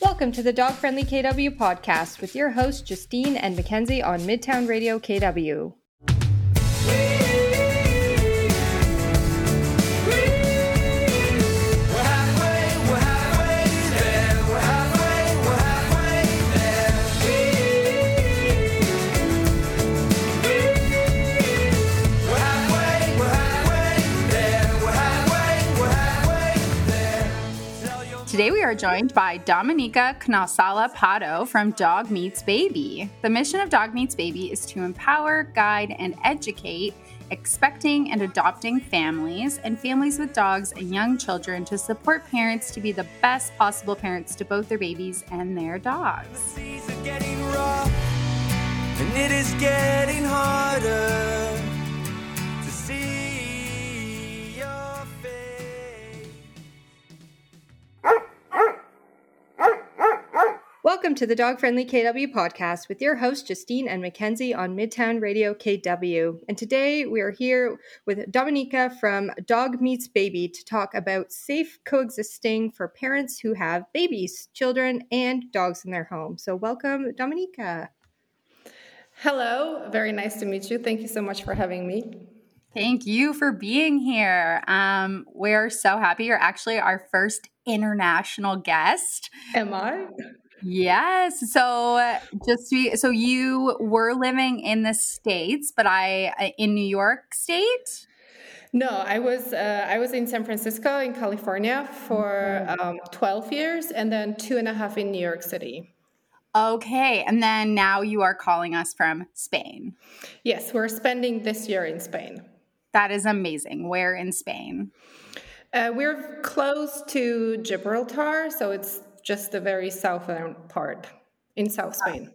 Welcome to the Dog Friendly KW podcast with your hosts Justine and Mackenzie on Midtown Radio KW. Today we are joined by Dominica Knasala Pato from Dog Meets Baby. The mission of Dog Meets Baby is to empower, guide, and educate expecting and adopting families and families with dogs and young children to support parents to be the best possible parents to both their babies and their dogs. and it is getting harder Welcome to the Dog Friendly KW podcast with your hosts Justine and Mackenzie on Midtown Radio KW. And today we are here with Dominica from Dog Meets Baby to talk about safe coexisting for parents who have babies, children, and dogs in their home. So, welcome, Dominica. Hello, very nice to meet you. Thank you so much for having me. Thank you for being here. Um, we're so happy you're actually our first international guest. Am I? Yes. So just to be, so you were living in the states, but I in New York State. No, I was uh, I was in San Francisco in California for um, twelve years, and then two and a half in New York City. Okay, and then now you are calling us from Spain. Yes, we're spending this year in Spain. That is amazing. Where in Spain? Uh, we're close to Gibraltar, so it's just the very southern part in South Spain.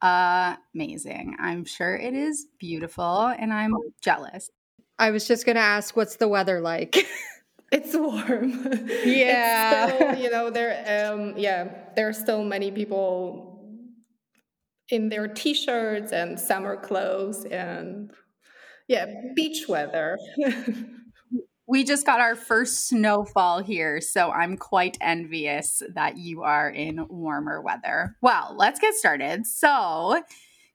Amazing. I'm sure it is beautiful, and I'm jealous. I was just going to ask, what's the weather like? It's warm. Yeah. It's still, you know, there um yeah, there are still many people in their t-shirts and summer clothes and yeah, beach weather. We just got our first snowfall here, so I'm quite envious that you are in warmer weather. Well, let's get started. So,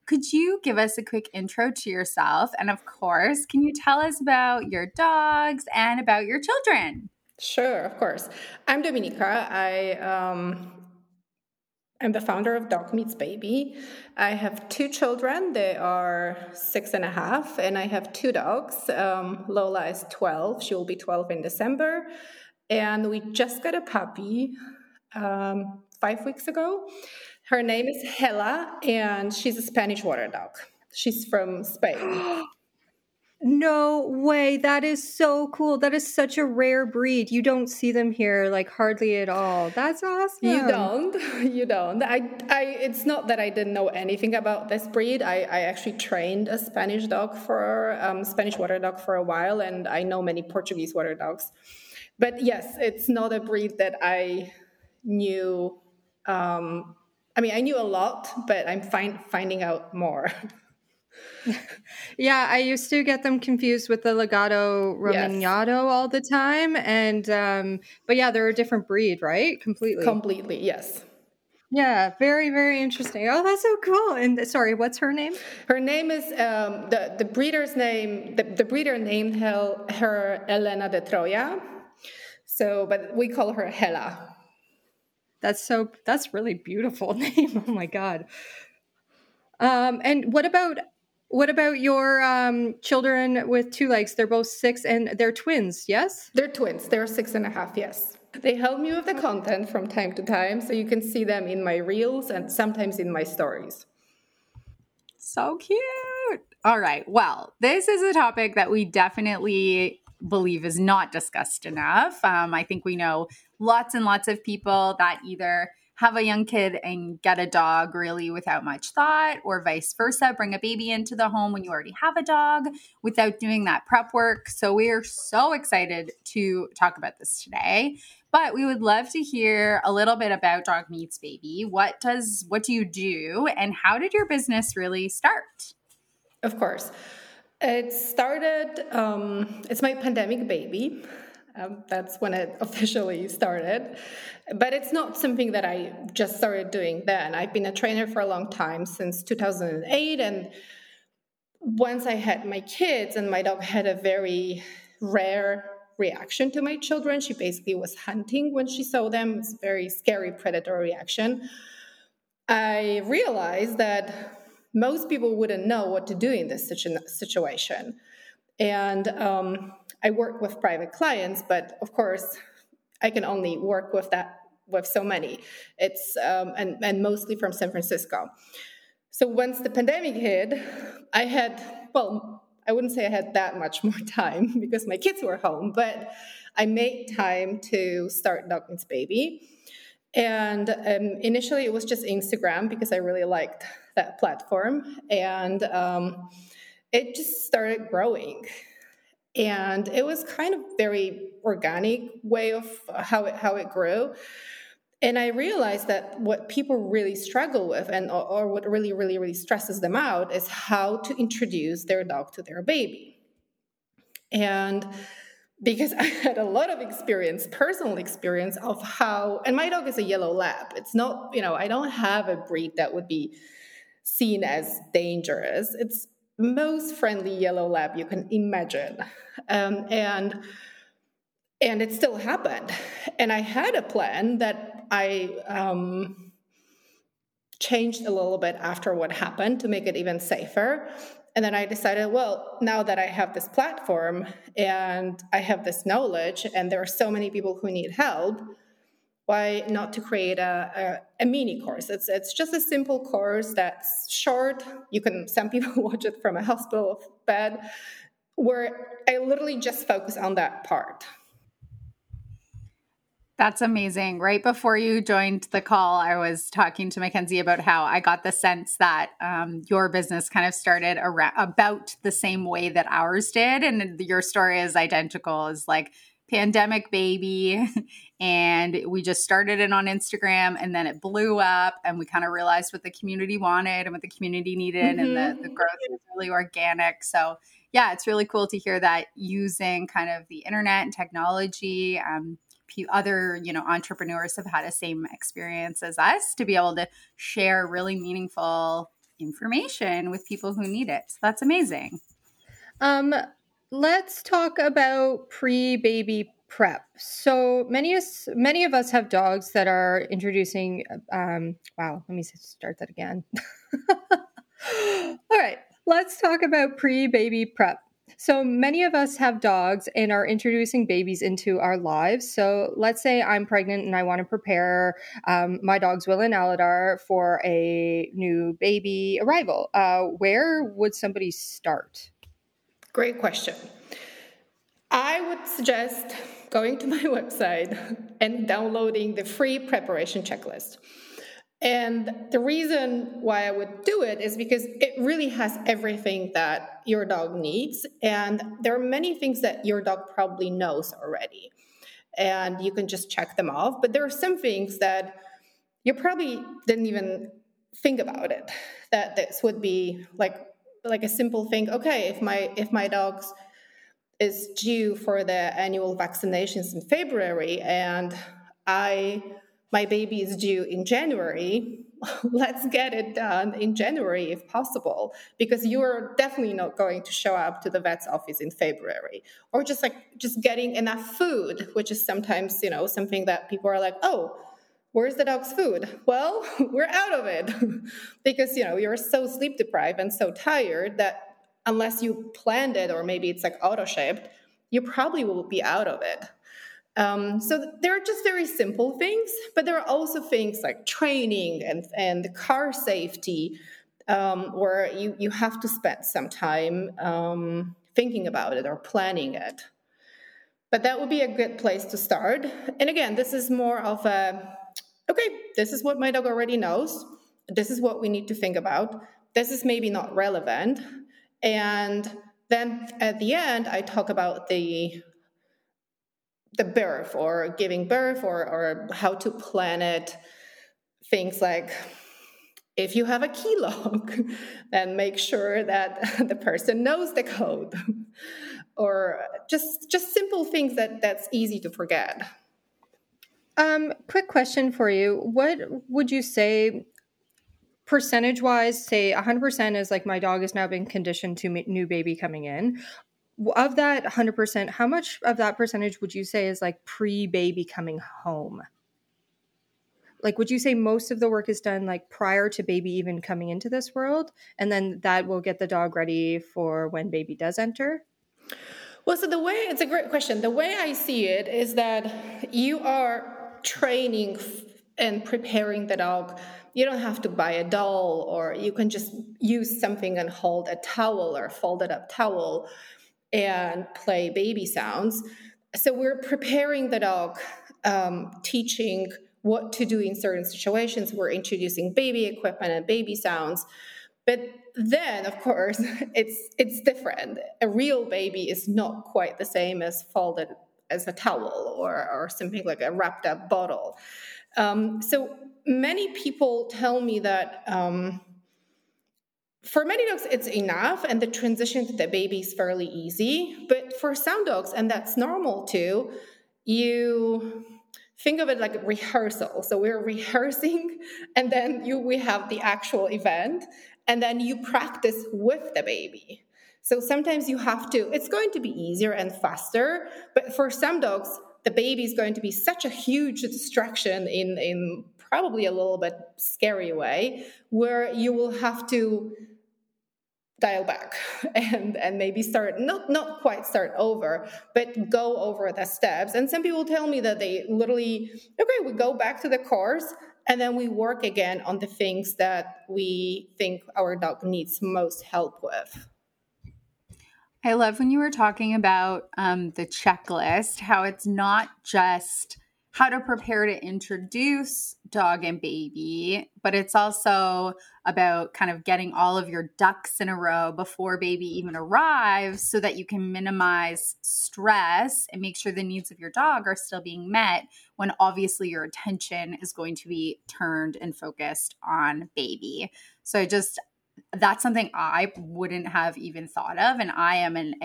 could you give us a quick intro to yourself? And of course, can you tell us about your dogs and about your children? Sure, of course. I'm Dominica. I um I'm the founder of Dog Meets Baby. I have two children. They are six and a half, and I have two dogs. Um, Lola is 12. She will be 12 in December. And we just got a puppy um, five weeks ago. Her name is Hela, and she's a Spanish water dog. She's from Spain. No way. That is so cool. That is such a rare breed. You don't see them here like hardly at all. That's awesome. You don't. You don't. I, I, it's not that I didn't know anything about this breed. I, I actually trained a Spanish dog for um, Spanish water dog for a while, and I know many Portuguese water dogs. But yes, it's not a breed that I knew. Um, I mean, I knew a lot, but I'm find, finding out more. Yeah, I used to get them confused with the Lagotto Yes. All the time. And, um, but yeah, they're a different breed, right? Completely. Completely, yes. yeah, very, very interesting. Oh, that's so cool. And sorry, what's her name? Her name is um, the the breeder's name. The, the breeder named her, her Elena de Troya. So, but we call her Hela. That's so, that's really beautiful name. Oh my God. Um, and what about, what about your um, children with two legs? They're both six and they're twins, yes? They're twins. They're six and a half. Yes. They help me with the content from time to time, so you can see them in my reels and sometimes in my stories. So cute. All right. Well, this is a topic that we definitely believe is not discussed enough. Um, I think we know lots and lots of people that either have a young kid and get a dog really without much thought, or vice versa, bring a baby into the home when you already have a dog without doing that prep work. So, we are so excited to talk about this today. But we would love to hear a little bit about Dog Meets Baby. What does what do you do and how did your business really start? Of course. It started, um, it's my pandemic baby. Um, that's when it officially started. But it's not something that I just started doing then. I've been a trainer for a long time, since 2008. And once I had my kids, and my dog had a very rare reaction to my children, she basically was hunting when she saw them. It's a very scary predator reaction. I realized that most people wouldn't know what to do in this situ- situation. And um, I work with private clients, but of course, I can only work with that with so many. It's um, and and mostly from San Francisco. So once the pandemic hit, I had well, I wouldn't say I had that much more time because my kids were home, but I made time to start Dog Baby. And um, initially, it was just Instagram because I really liked that platform, and um, it just started growing and it was kind of very organic way of how it how it grew. And i realized that what people really struggle with and or, or, what really really really stresses them out is how to introduce their dog to their baby. And because i had a lot of experience personal experience of how and my dog is a yellow lab. It's not you know i don't have a breed that would be seen as dangerous. It's most friendly yellow lab you can imagine. Um, and and it still happened. And I had a plan that I um, changed a little bit after what happened to make it even safer. And then I decided, well, now that I have this platform and I have this knowledge, and there are so many people who need help, why not to create a, a, a, mini course it's it's just a simple course that's short you can some people watch it from a hospital bed where i literally just focus on that part that's amazing. Right before you joined the call, I was talking to Mackenzie about how I got the sense that um, your business kind of started around, about the same way that ours did. And your story is identical, is like pandemic baby and we just started it on Instagram and then it blew up and we kind of realized what the community wanted and what the community needed mm-hmm. and the, mm-hmm. the growth was really organic. So yeah, it's really cool to hear that using kind of the internet and technology. Um, other you know entrepreneurs have had the same experience as us to be able to share really meaningful information with people who need it. So that's amazing. Um, let's talk about pre-baby prep. So many many of us have dogs that are introducing. Um, wow, let me start that again. All right, let's talk about pre-baby prep. So many of us have dogs and are introducing babies into our lives. So let's say I'm pregnant and I want to prepare um, my dogs Will and Aladar for a new baby arrival. Uh, where would somebody start? Great question. I would suggest going to my website and downloading the free preparation checklist. And the reason why I would do it is because it really has everything that your dog needs. And there are many things that your dog probably knows already. And you can just check them off. But there are some things that you probably didn't even think about it. That this would be like like a simple thing okay if my if my dog's is due for the annual vaccinations in february and i my baby is due in january let's get it done in january if possible because you're definitely not going to show up to the vet's office in february. Or just like just getting enough food which is sometimes you know something that people are like oh where's the dog's food? Well, we're out of it because you know you're so sleep deprived and so tired that unless you planned it or maybe it's like auto shaped, you probably will be out of it. Um, so there are just very simple things, but there are also things like training and and car safety, um, where you you have to spend some time um, thinking about it or planning it. But that would be a good place to start. And again, this is more of a okay, this is what my dog already knows. This is what we need to think about. This is maybe not relevant. And then at the end, I talk about the the birth or giving birth or, or how to plan it. Things like if you have a key lock, then make sure that the person knows the code. or just just simple things that that's easy to forget. Um, quick question for you. What would you say percentage wise, say 100% is like my dog has now been conditioned to new baby coming in. Of that 100%, how much of that percentage would you say is like pre baby coming home? Like, would you say most of the work is done like prior to baby even coming into this world? And then that will get the dog ready for when baby does enter? Well, so the way it's a great question. The way I see it is that you are training and preparing the dog you don't have to buy a doll or you can just use something and hold a towel or folded up towel and play baby sounds. So we're preparing the dog um, teaching what to do in certain situations. We're introducing baby equipment and baby sounds. But then of course it's it's different. A real baby is not quite the same as folded as a towel or or something like a wrapped up bottle. Um, so many people tell me that um, for many dogs it's enough and the transition to the baby is fairly easy but for some dogs and that's normal too you think of it like a rehearsal. So we're rehearsing and then you we have the actual event and then you practice with the baby so sometimes you have to it's going to be easier and faster but for some dogs the baby is going to be such a huge distraction in in probably a little bit scary way where you will have to dial back and and maybe start not not quite start over but go over the steps. And some people tell me that they literally okay we go back to the course and then we work again on the things that we think our dog needs most help with i love when you were talking about um, the checklist how it's not just how to prepare to introduce dog and baby, but it's also about kind of getting all of your ducks in a row before baby even arrives so that you can minimize stress and make sure the needs of your dog are still being met when obviously your attention is going to be turned and focused on baby. So just that's something I wouldn't have even thought of and I am an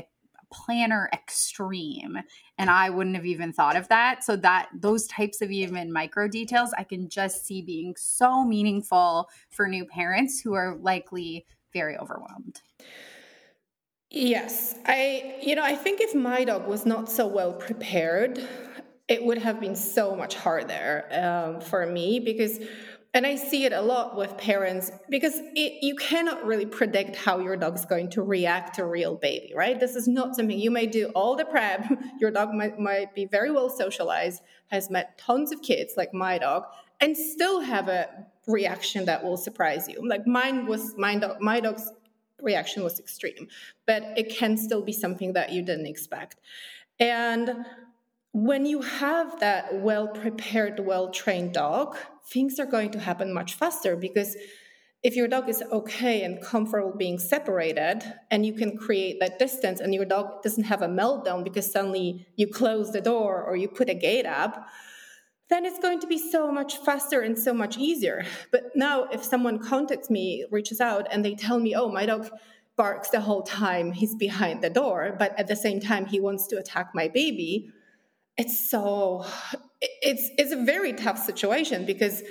planner extreme and i wouldn't have even thought of that. So that those types of even micro details i can just see being so meaningful for new parents who are likely very overwhelmed. Yes i you know i think if my dog was not so well prepared it would have been so much harder um, for me because and I see it a lot with parents because it, you cannot really predict how your dog's going to react to a real baby, right? This is not something you may do all the prep. Your dog might, might be very well socialized, has met tons of kids like my dog, and still have a reaction that will surprise you. Like mine was, my, dog, my dog's reaction was extreme, but it can still be something that you didn't expect. And when you have that well prepared, well trained dog, things are going to happen much faster because if your dog is okay and comfortable being separated and you can create that distance and your dog doesn't have a meltdown because suddenly you close the door or you put a gate up then it's going to be so much faster and so much easier. But now if someone contacts me reaches out and they tell me oh my dog barks the whole time he's behind the door but at the same time he wants to attack my baby it's so it's it's a very tough situation because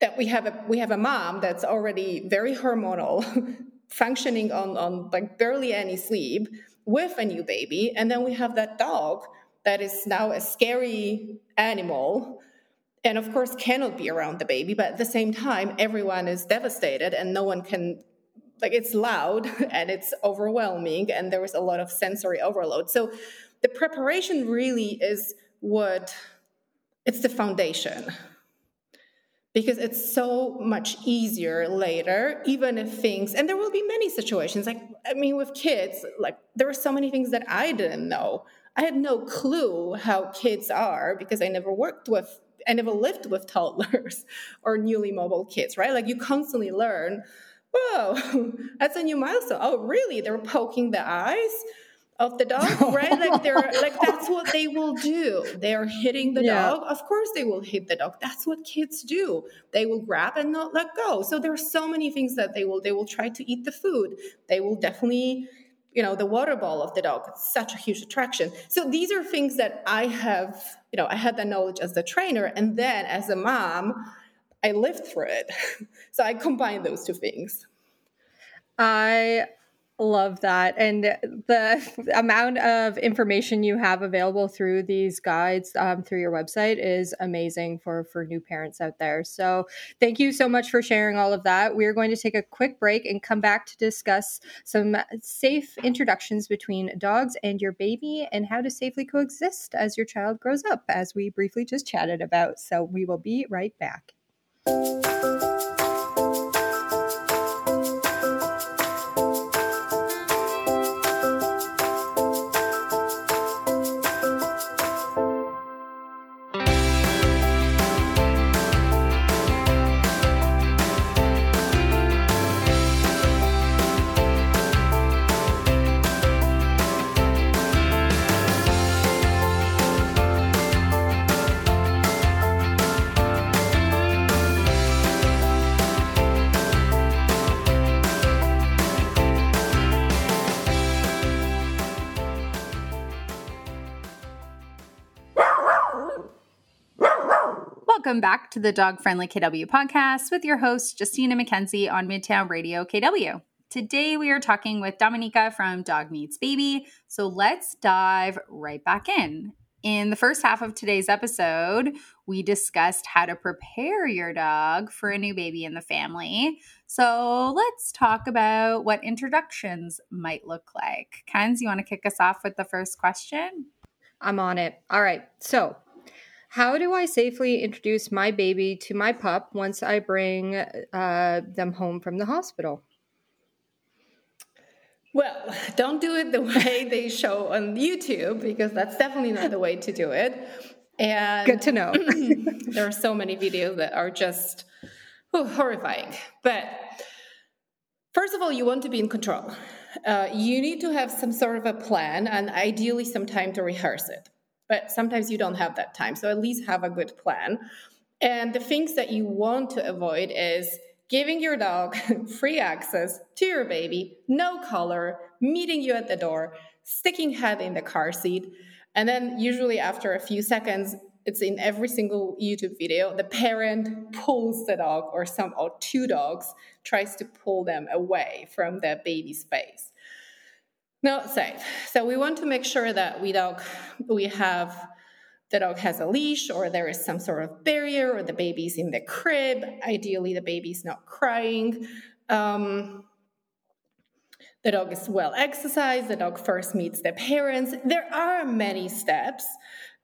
that we have a we have a mom that's already very hormonal functioning on on like barely any sleep with a new baby. And then we have that dog that is now a scary animal and of course cannot be around the baby. But at the same time everyone is devastated and no one can like it's loud and it's overwhelming and there was a lot of sensory overload. So the preparation really is what it's the foundation. Because it's so much easier later even if things and there will be many situations like i mean with kids like there were so many things that i didn't know. I had no clue how kids are because i never worked with i never lived with toddlers or newly mobile kids right? Like you constantly learn whoa that's a new milestone. Oh really? They're poking the eyes of the dog, right? Like they're like that's what they will do. They're hitting the yeah. dog. Of course they will hit the dog. That's what kids do. They will grab and not let go. So there are so many things that they will they will try to eat the food. They will definitely you know the water ball of the dog it's such a huge attraction so these are things that i have you know i had that knowledge as the trainer and then as a mom i lived through it so i combine those two things I love that. And the amount of information you have available through these guides um, through your website is amazing for, for new parents out there. So thank you so much for sharing all of that. We're going to take a quick break and come back to discuss some safe introductions between dogs and your baby and how to safely coexist as your child grows up, as we briefly just chatted about. So we will be right back. Welcome back to the Dog Friendly KW podcast with your host, Justina Mackenzie on Midtown Radio KW. Today we are talking with Dominica from Dog Meets Baby. So let's dive right back in. In the first half of today's episode, we discussed how to prepare your dog for a new baby in the family. So let's talk about what introductions might look like. Kenz, you want to kick us off with the first question? I'm on it. All right. So, how do I safely introduce my baby to my pup once I bring uh, them home from the hospital? Well, don't do it the way they show on YouTube because that's definitely not the way to do it. And Good to know. there are so many videos that are just oh, horrifying. But first of all, you want to be in control. Uh, you need to have some sort of a plan and ideally some time to rehearse it but sometimes you don't have that time. So at least have a good plan. And the things that you want to avoid is giving your dog free access to your baby, no collar, meeting you at the door, sticking head in the car seat. And then usually after a few seconds, it's in every single YouTube video, the parent pulls the dog or some or two dogs tries to pull them away from their baby's face not safe. So we want to make sure that we dog we have the dog has a leash or there is some sort of barrier or the baby's in the crib. Ideally, the baby's not crying. Um, the dog is well exercised. The dog first meets the parents. There are many steps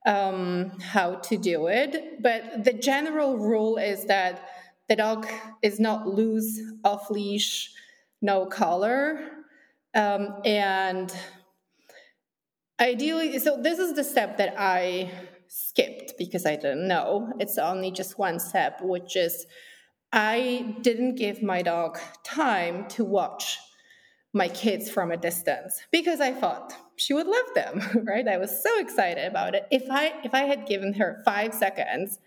um, how to do it, but the general rule is that the dog is not loose, off leash, no collar, um, and ideally, so this is the step that I skipped because I didn't know. It's only just one step, which is I didn't give my dog time to watch my kids from a distance because I thought she would love them, right? I was so excited about it. If I if I had given her 5 seconds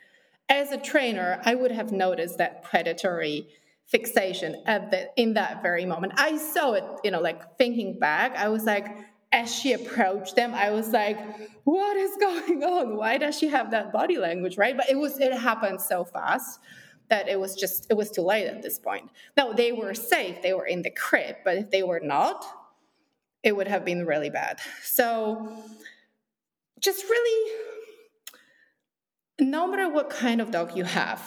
as a trainer, I would have noticed that predatory fixation at the in that very moment. I saw it, you know, like thinking back, I was like, as she approached them, I was like, what is going on? Why does she have that body language? Right. But it was it happened so fast that it was just it was too late at this point. No, they were safe, they were in the crib, but if they were not, it would have been really bad. So just really no matter what kind of dog you have,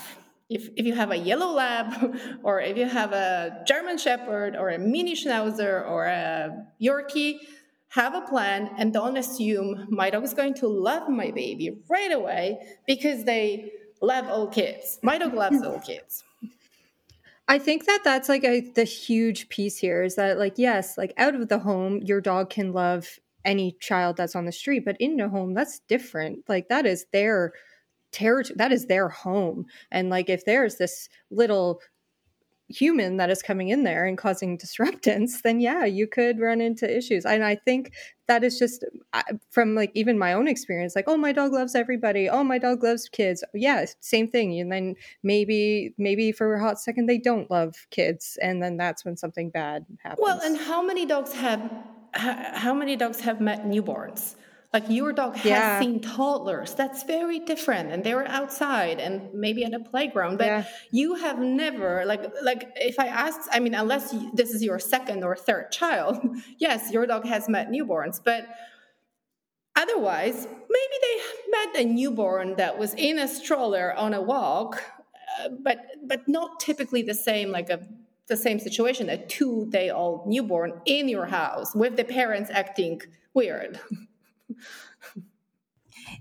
if, if you have a yellow lab or if you have a German Shepherd or a mini Schnauzer or a Yorkie, have a plan and don't assume my dog is going to love my baby right away because they love all kids. My dog loves all kids. I think that that's like a the huge piece here is that like yes, like out of the home, your dog can love any child that's on the street, but in the home, that's different. Like that is their territory that is their home. And like if there's this little human that is coming in there and causing disruptance then yeah you could run into issues. And i think that is just from like even my own experience like oh my dog loves everybody. Oh my dog loves kids. Yeah same thing. And then maybe maybe for a hot second they don't love kids and then that's when something bad happens. well and how many dogs have how many dogs have met newborns? Like your dog has Yeah. seen toddlers. That's very different, and they were outside and maybe at a playground. But Yeah. you have never like like if I asked, I mean, unless you, this is your second or third child, yes, your dog has met newborns, but otherwise, maybe they met a newborn that was in a stroller on a walk, uh, but but not typically the same like a the same situation a two day old newborn in your house with the parents acting weird.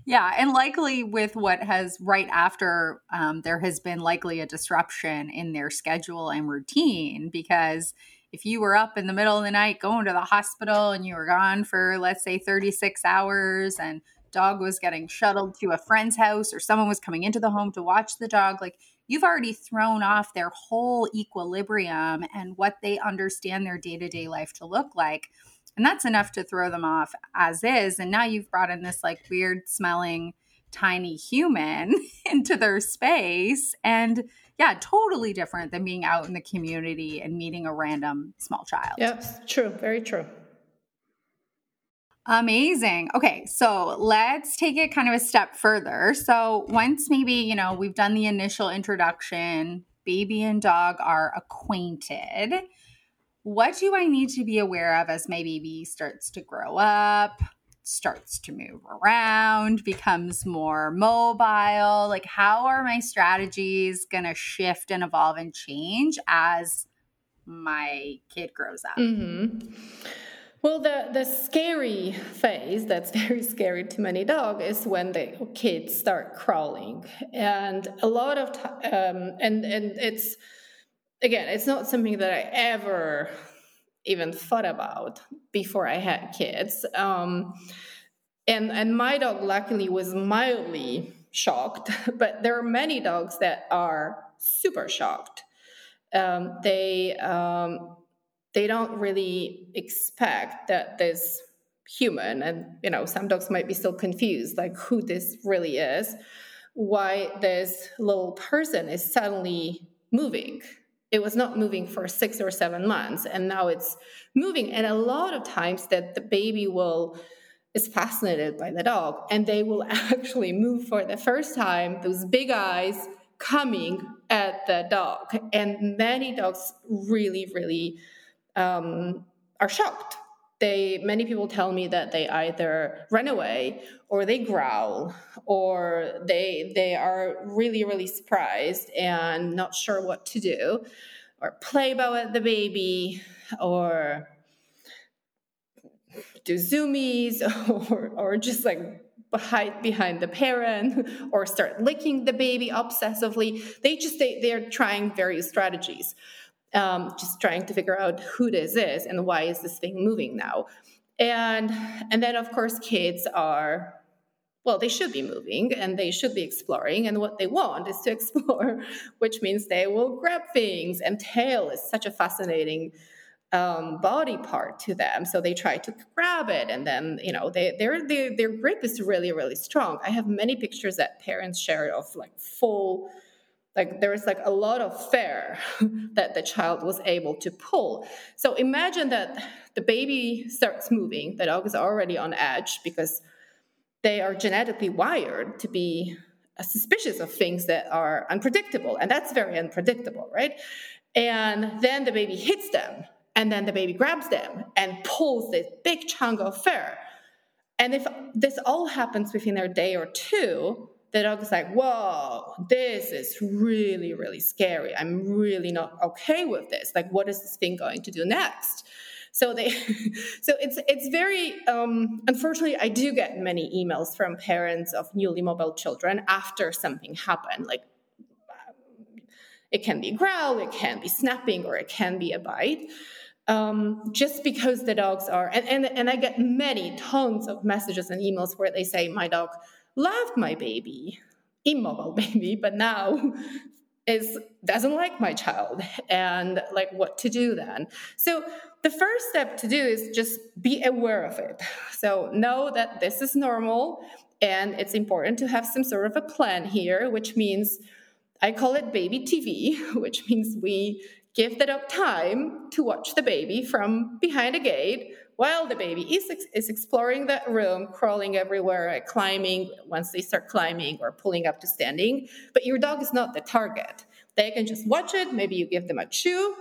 Yeah, and likely with what has right after, um, there has been likely a disruption in their schedule and routine because if you were up in the middle of the night going to the hospital and you were gone for let's say 36 hours and dog was getting shuttled to a friend's house or someone was coming into the home to watch the dog like you've already thrown off their whole equilibrium and what they understand their day-to-day life to look like and that's enough to throw them off as is and now you've brought in this like weird smelling tiny human into their space and yeah totally different than being out in the community and meeting a random small child Yep, true, very true. Amazing. Okay, so let's take it kind of a step further. So, once maybe, you know, we've done the initial introduction, baby and dog are acquainted. What do I need to be aware of as my baby starts to grow up, starts to move around, becomes more mobile? Like, how are my strategies going to shift and evolve and change as my kid grows up? hmm Well, the, the scary phase that's very scary to many dogs is when the kids start crawling, and a lot of ti um, and and it's again, it's not something that I ever even thought about before I had kids. Um, and and my dog luckily was mildly shocked, but there are many dogs that are super shocked. Um, they um, they don't really expect that this human and you know some dogs might be still confused like who this really is why this little person is suddenly moving it was not moving for six or seven months and now it's moving and a lot of times that the baby will is fascinated by the dog and they will actually move for the first time those big eyes coming at the dog and many dogs really really um, are shocked. They many people tell me that they either run away or they growl or they they are really really surprised and not sure what to do or play bow at the baby or do zoomies or or just like hide behind the parent or start licking the baby obsessively. They just they, they're trying various strategies um, just trying to figure out who this is and why is this thing moving now. And and then of course kids are well they should be moving and they should be exploring and what they want is to explore which means they will grab things and tail is such a fascinating um, body part to them. So they try to grab it and then you know they, their, their their grip is really really strong. I have many pictures that parents shared of like full like there was like a lot of fare that the child was able to pull. So imagine that the baby starts moving the dog is already on edge because they are genetically wired to be uh, suspicious of things that are unpredictable and that's very unpredictable right and then the baby hits them and then the baby grabs them and pulls this big chunk of fur and if this all happens within a day or two the dog is like, whoa, this is really, really scary. I'm really not okay with this. Like, what is this thing going to do next? So they, so it's it's very um, unfortunately. I do get many emails from parents of newly mobile children after something happened. Like, it can be growl, it can be snapping, or it can be a bite. Um, just because the dogs are, and, and and I get many tons of messages and emails where they say my dog loved my baby, immobile baby, but now is doesn't like my child and like what to do then. So the first step to do is just be aware of it. So know that this is normal and it's important to have some sort of a plan here, which means I call it baby TV, which means we give the dog time to watch the baby from behind a gate while the baby is, is exploring that room, crawling everywhere, climbing once they start climbing or pulling up to standing. But your dog is not the target. They can just watch it. Maybe you give them a chew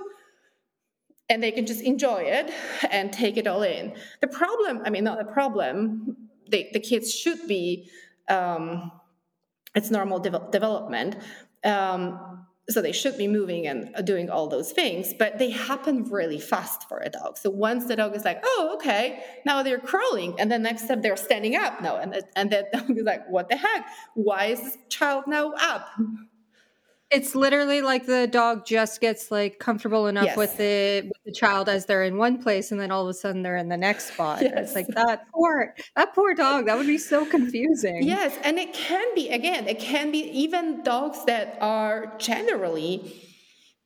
and they can just enjoy it and take it all in. The problem, I mean, not the problem, they, the kids should be, um, it's normal de- development. Um, so they should be moving and doing all those things, but they happen really fast for a dog. So once the dog is like, "Oh, okay," now they're crawling, and then next step they're standing up now, and the, and the dog is like, "What the heck? Why is this child now up?" It's literally like the dog just gets like comfortable enough yes. with the with the child as they're in one place, and then all of a sudden they're in the next spot. Yes. It's like that poor that poor dog. That would be so confusing. Yes, and it can be again. It can be even dogs that are generally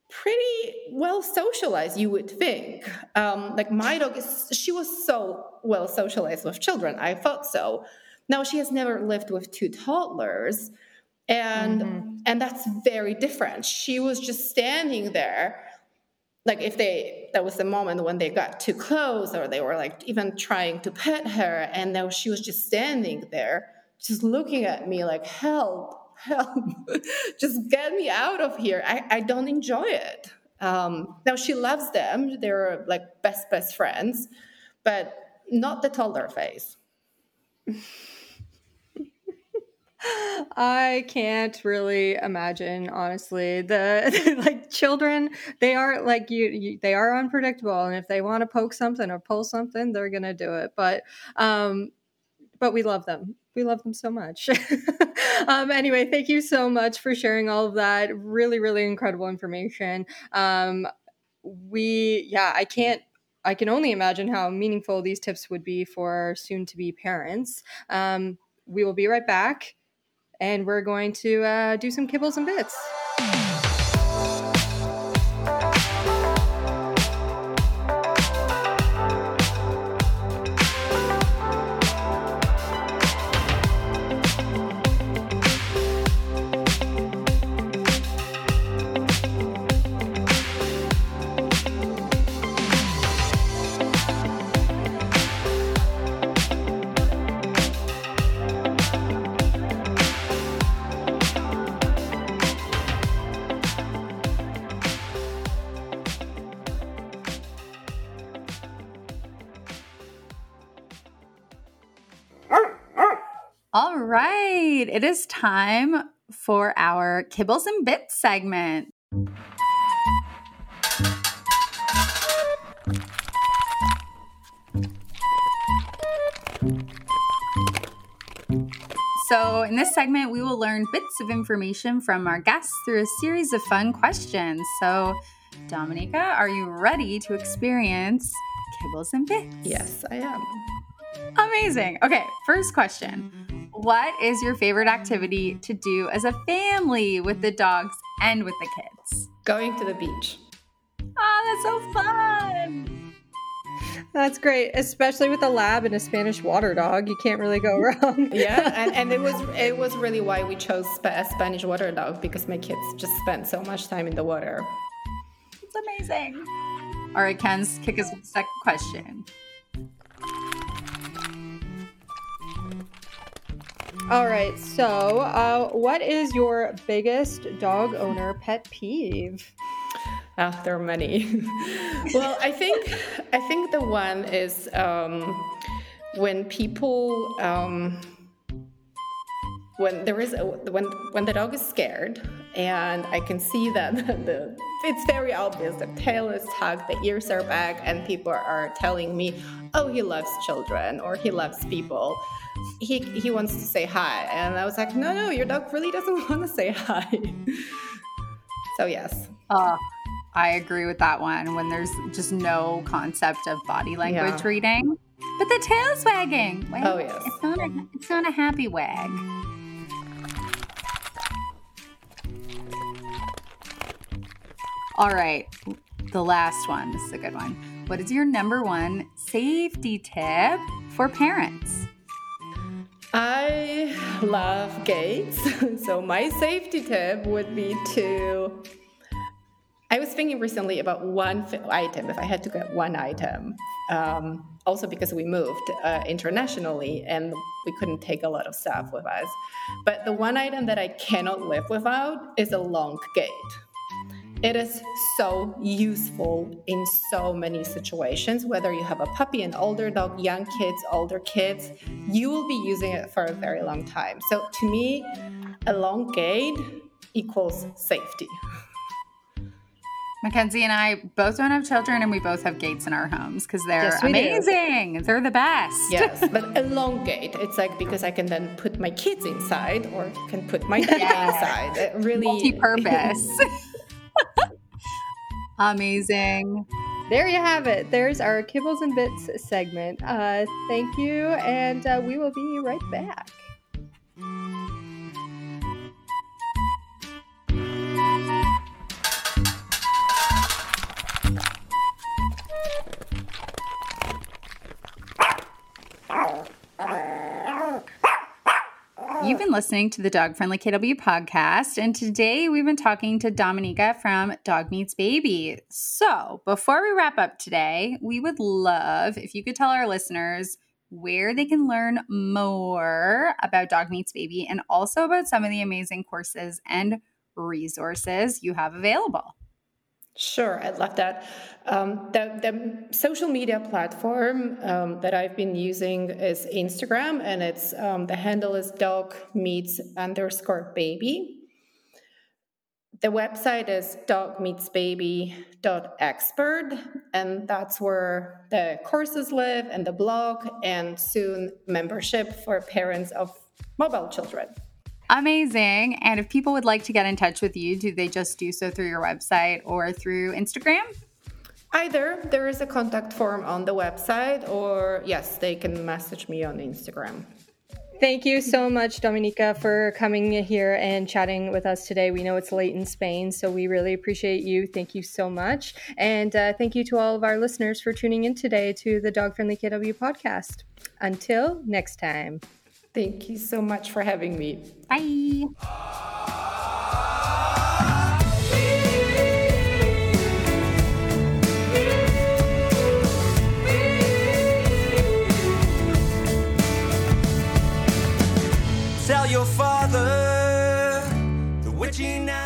pretty well socialized. You would think. Um, like my dog is. She was so well socialized with children. I thought so. Now she has never lived with two toddlers and mm-hmm. and that's very different. She was just standing there like if they that was the moment when they got too close or they were like even trying to pet her and now she was just standing there just looking at me like help help just get me out of here. I, I don't enjoy it. Um, now she loves them. They're like best best friends but not the toddler phase I can't really imagine, honestly. The like children, they are like you, you, they are unpredictable, and if they want to poke something or pull something, they're gonna do it. But, um, but we love them. We love them so much. um, anyway, thank you so much for sharing all of that. Really, really incredible information. Um, we, yeah, I can't I can only imagine how meaningful these tips would be for soon to be parents. Um, we will be right back and we're going to uh, do some kibbles and bits. Right, it is time for our Kibbles and Bits segment. So, in this segment, we will learn bits of information from our guests through a series of fun questions. So, Dominica, are you ready to experience Kibbles and Bits? Yes, I am. Amazing. Okay, first question what is your favorite activity to do as a family with the dogs and with the kids? Going to the beach. Oh, that's so fun. That's great, especially with a lab and a Spanish water dog. You can't really go wrong. yeah, and, and it was it was really why we chose a Spanish water dog because my kids just spent so much time in the water. It's amazing. All right, Kenz kick us with the second question. All right. So, uh, what is your biggest dog owner pet peeve? Ah, there are many. well, I think I think the one is um, when people um, when there is a, when when the dog is scared and I can see that the it's very obvious the tail is tucked, the ears are back, and people are telling me, "Oh, he loves children" or "He loves people." he he wants to say hi and i was like no no your dog really doesn't want to say hi so yes uh, i agree with that one when there's just no concept of body language yeah. reading but the tail's wagging Wag. oh yes it's not a it's not a happy wag all right the last one this is a good one what is your number one safety tip for parents I love gates. so my safety tip would be to I was thinking recently about one item, if I had to get one item. Um, also because we moved uh, internationally and we couldn't take a lot of stuff with us. But the one item that I cannot live without is a long gate. It is so useful in so many situations, whether you have a puppy, an older dog, young kids, older kids, you will be using it for a very long time. So to me, a long gate equals safety. Mackenzie and I both don't have children and we both have gates in our homes because they're Yes, we do. amazing. They're the best. Yes, but a long gate. It's like because I can then put my kids inside or can put my dog inside. It really Multi-purpose. amazing. There you have it. There's our Kibbles and Bits segment. Uh, thank you, and uh, we will be right back. Listening to the Dog Friendly KW podcast, and today we've been talking to Dominica from Dog Meets Baby. So, before we wrap up today, we would love if you could tell our listeners where they can learn more about Dog Meets Baby and also about some of the amazing courses and resources you have available. Sure, I'd love that. Um, the, the social media platform um, that I've been using is Instagram, and it's um, the handle is dog meets underscore baby. The website is dogmeetsbaby.expert, and that's where the courses live, and the blog, and soon membership for parents of mobile children. Amazing. And if people would like to get in touch with you, do they just do so through your website or through Instagram? Either there is a contact form on the website, or yes, they can message me on Instagram. Thank you so much, Dominica, for coming here and chatting with us today. We know it's late in Spain, so we really appreciate you. Thank you so much. And uh, thank you to all of our listeners for tuning in today to the Dog Friendly KW podcast. Until next time. Thank you so much for having me. Bye. Tell your father the witchy night.